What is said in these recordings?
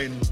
divine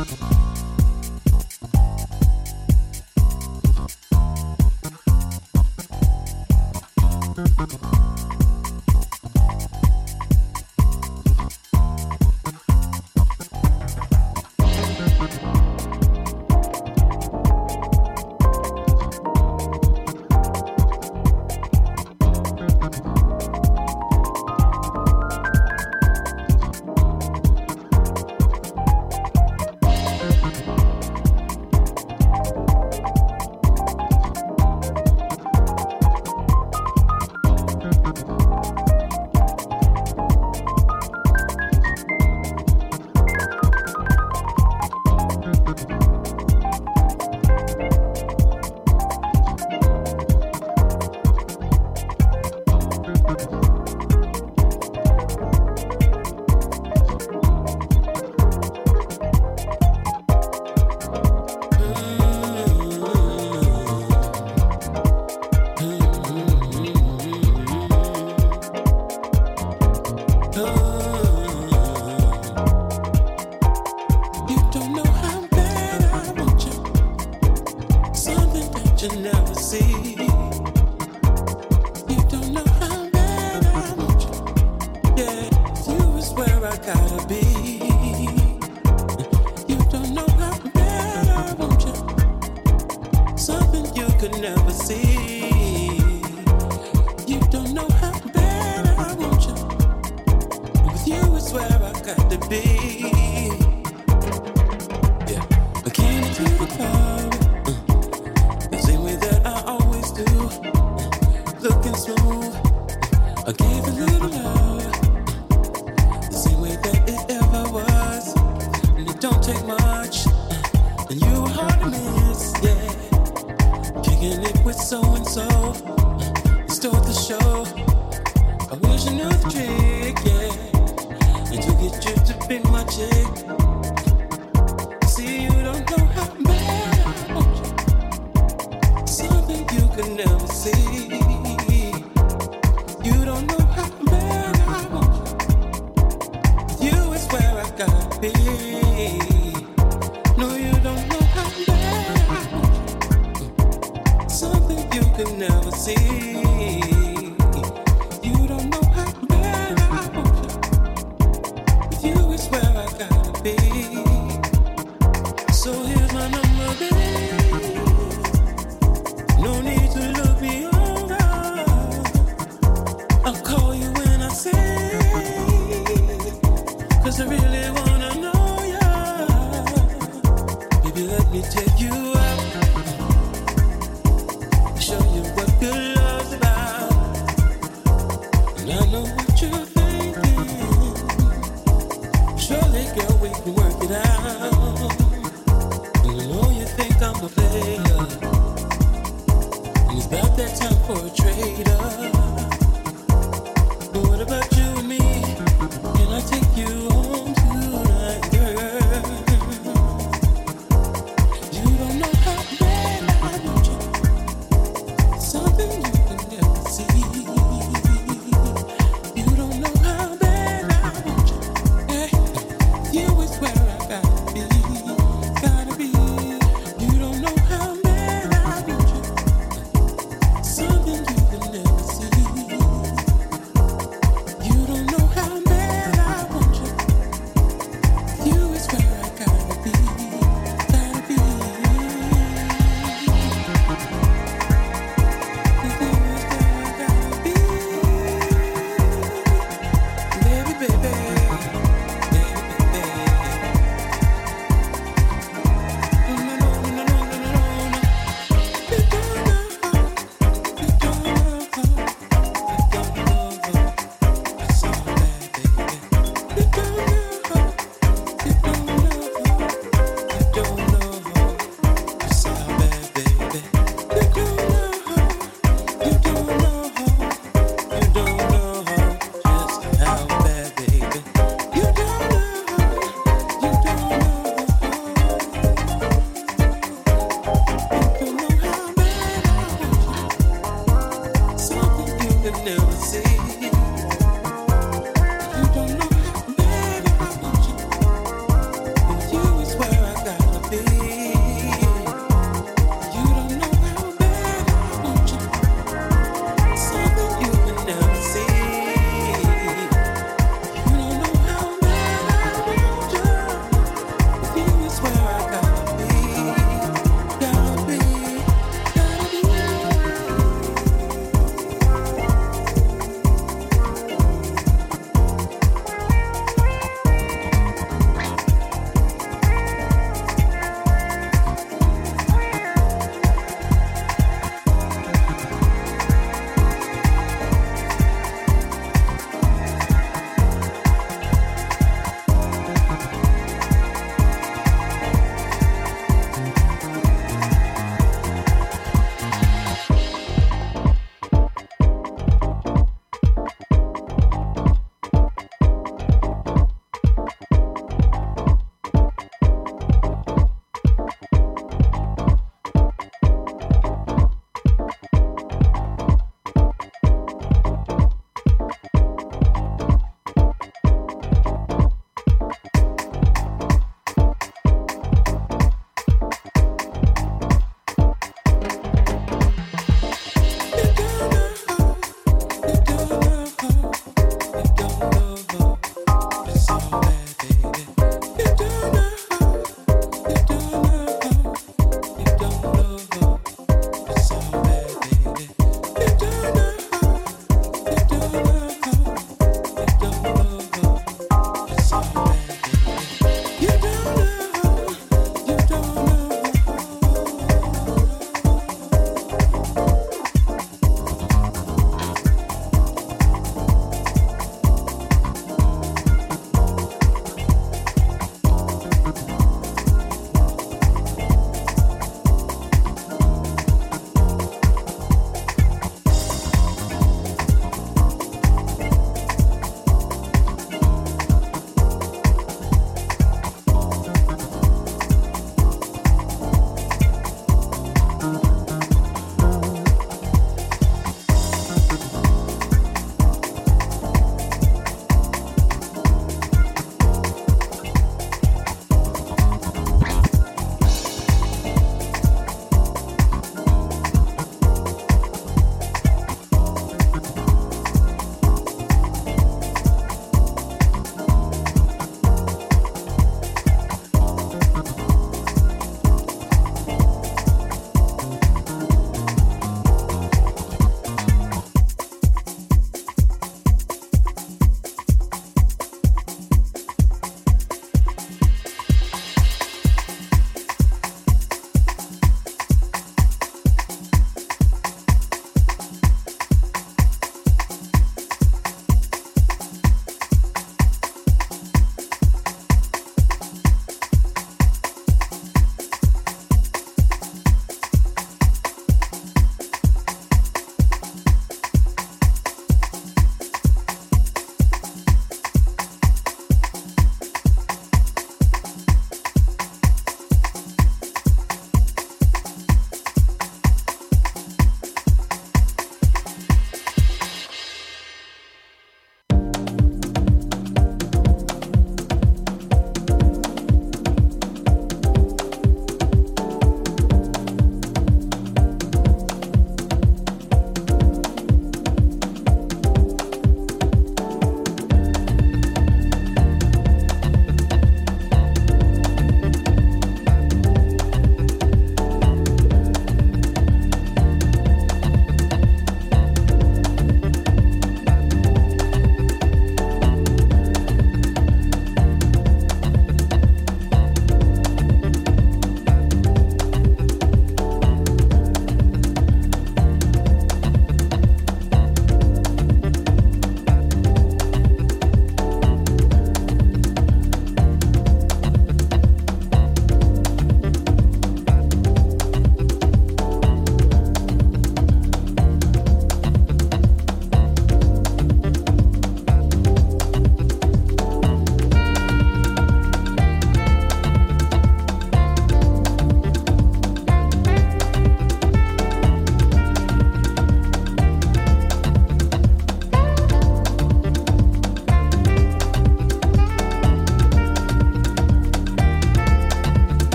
No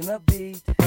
missing a beat.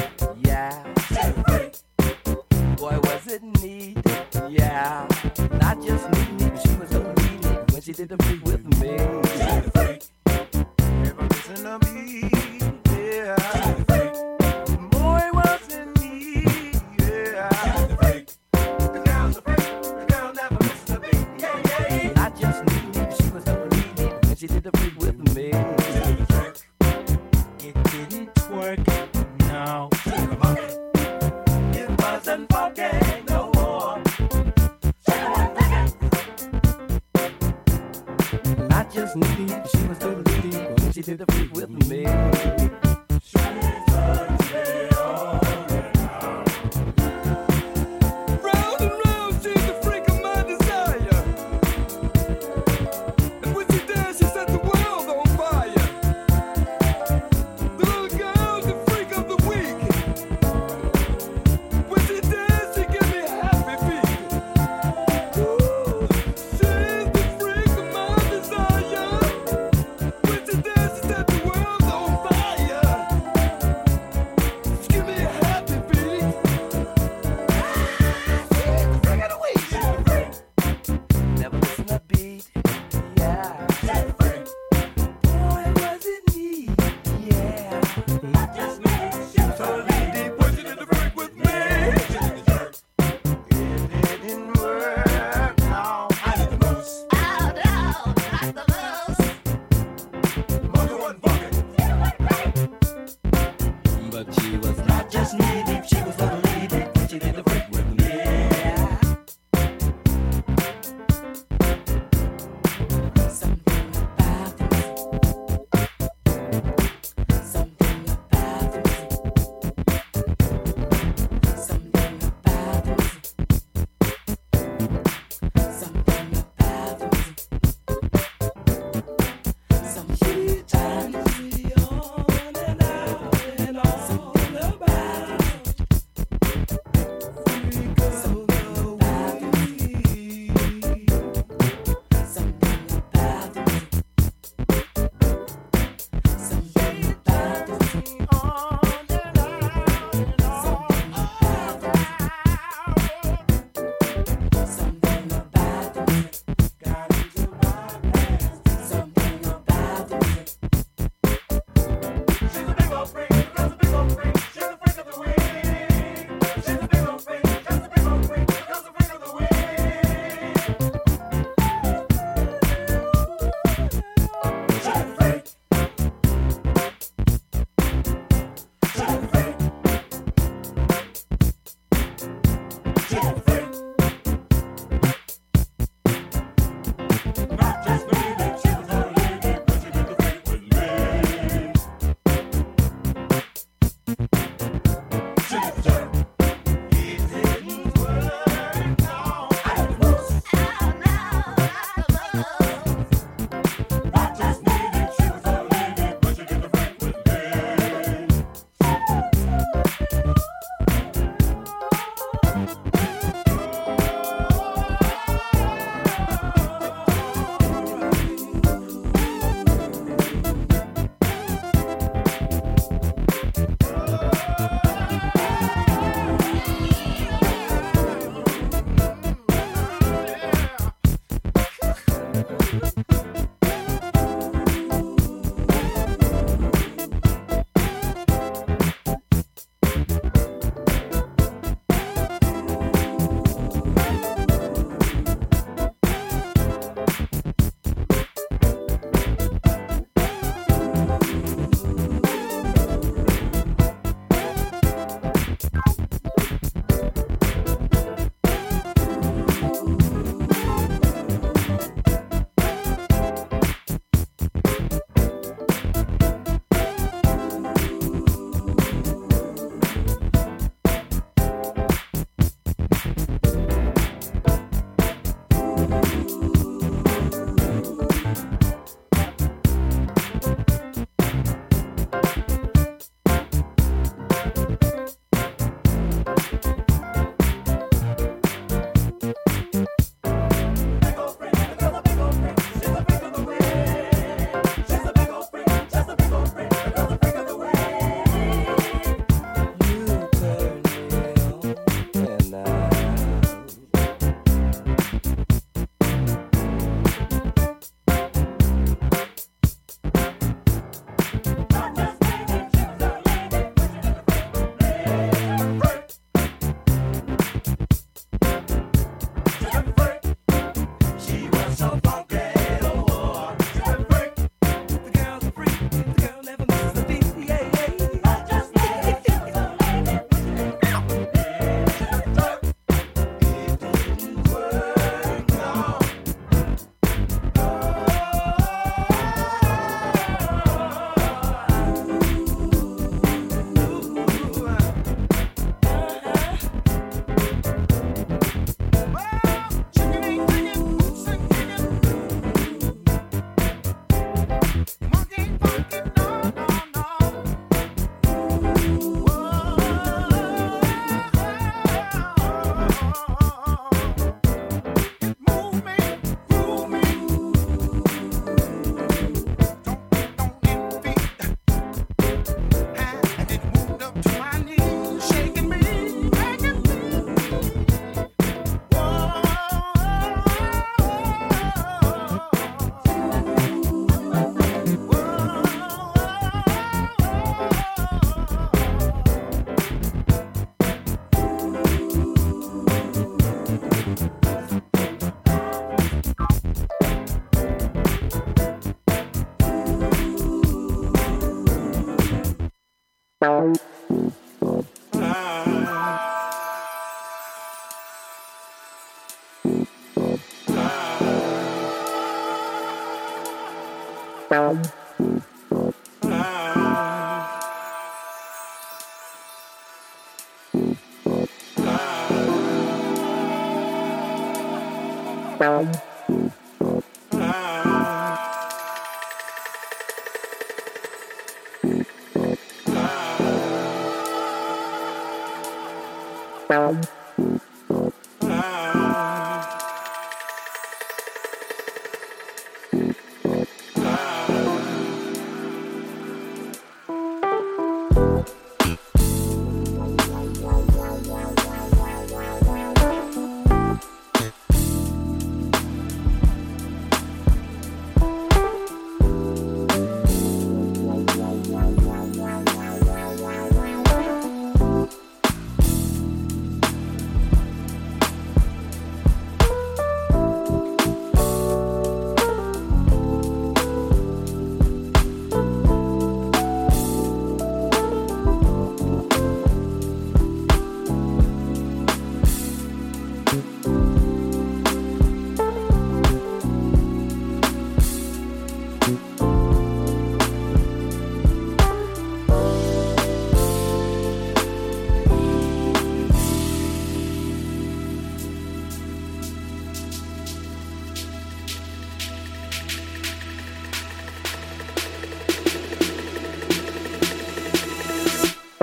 Bye.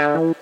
Bye.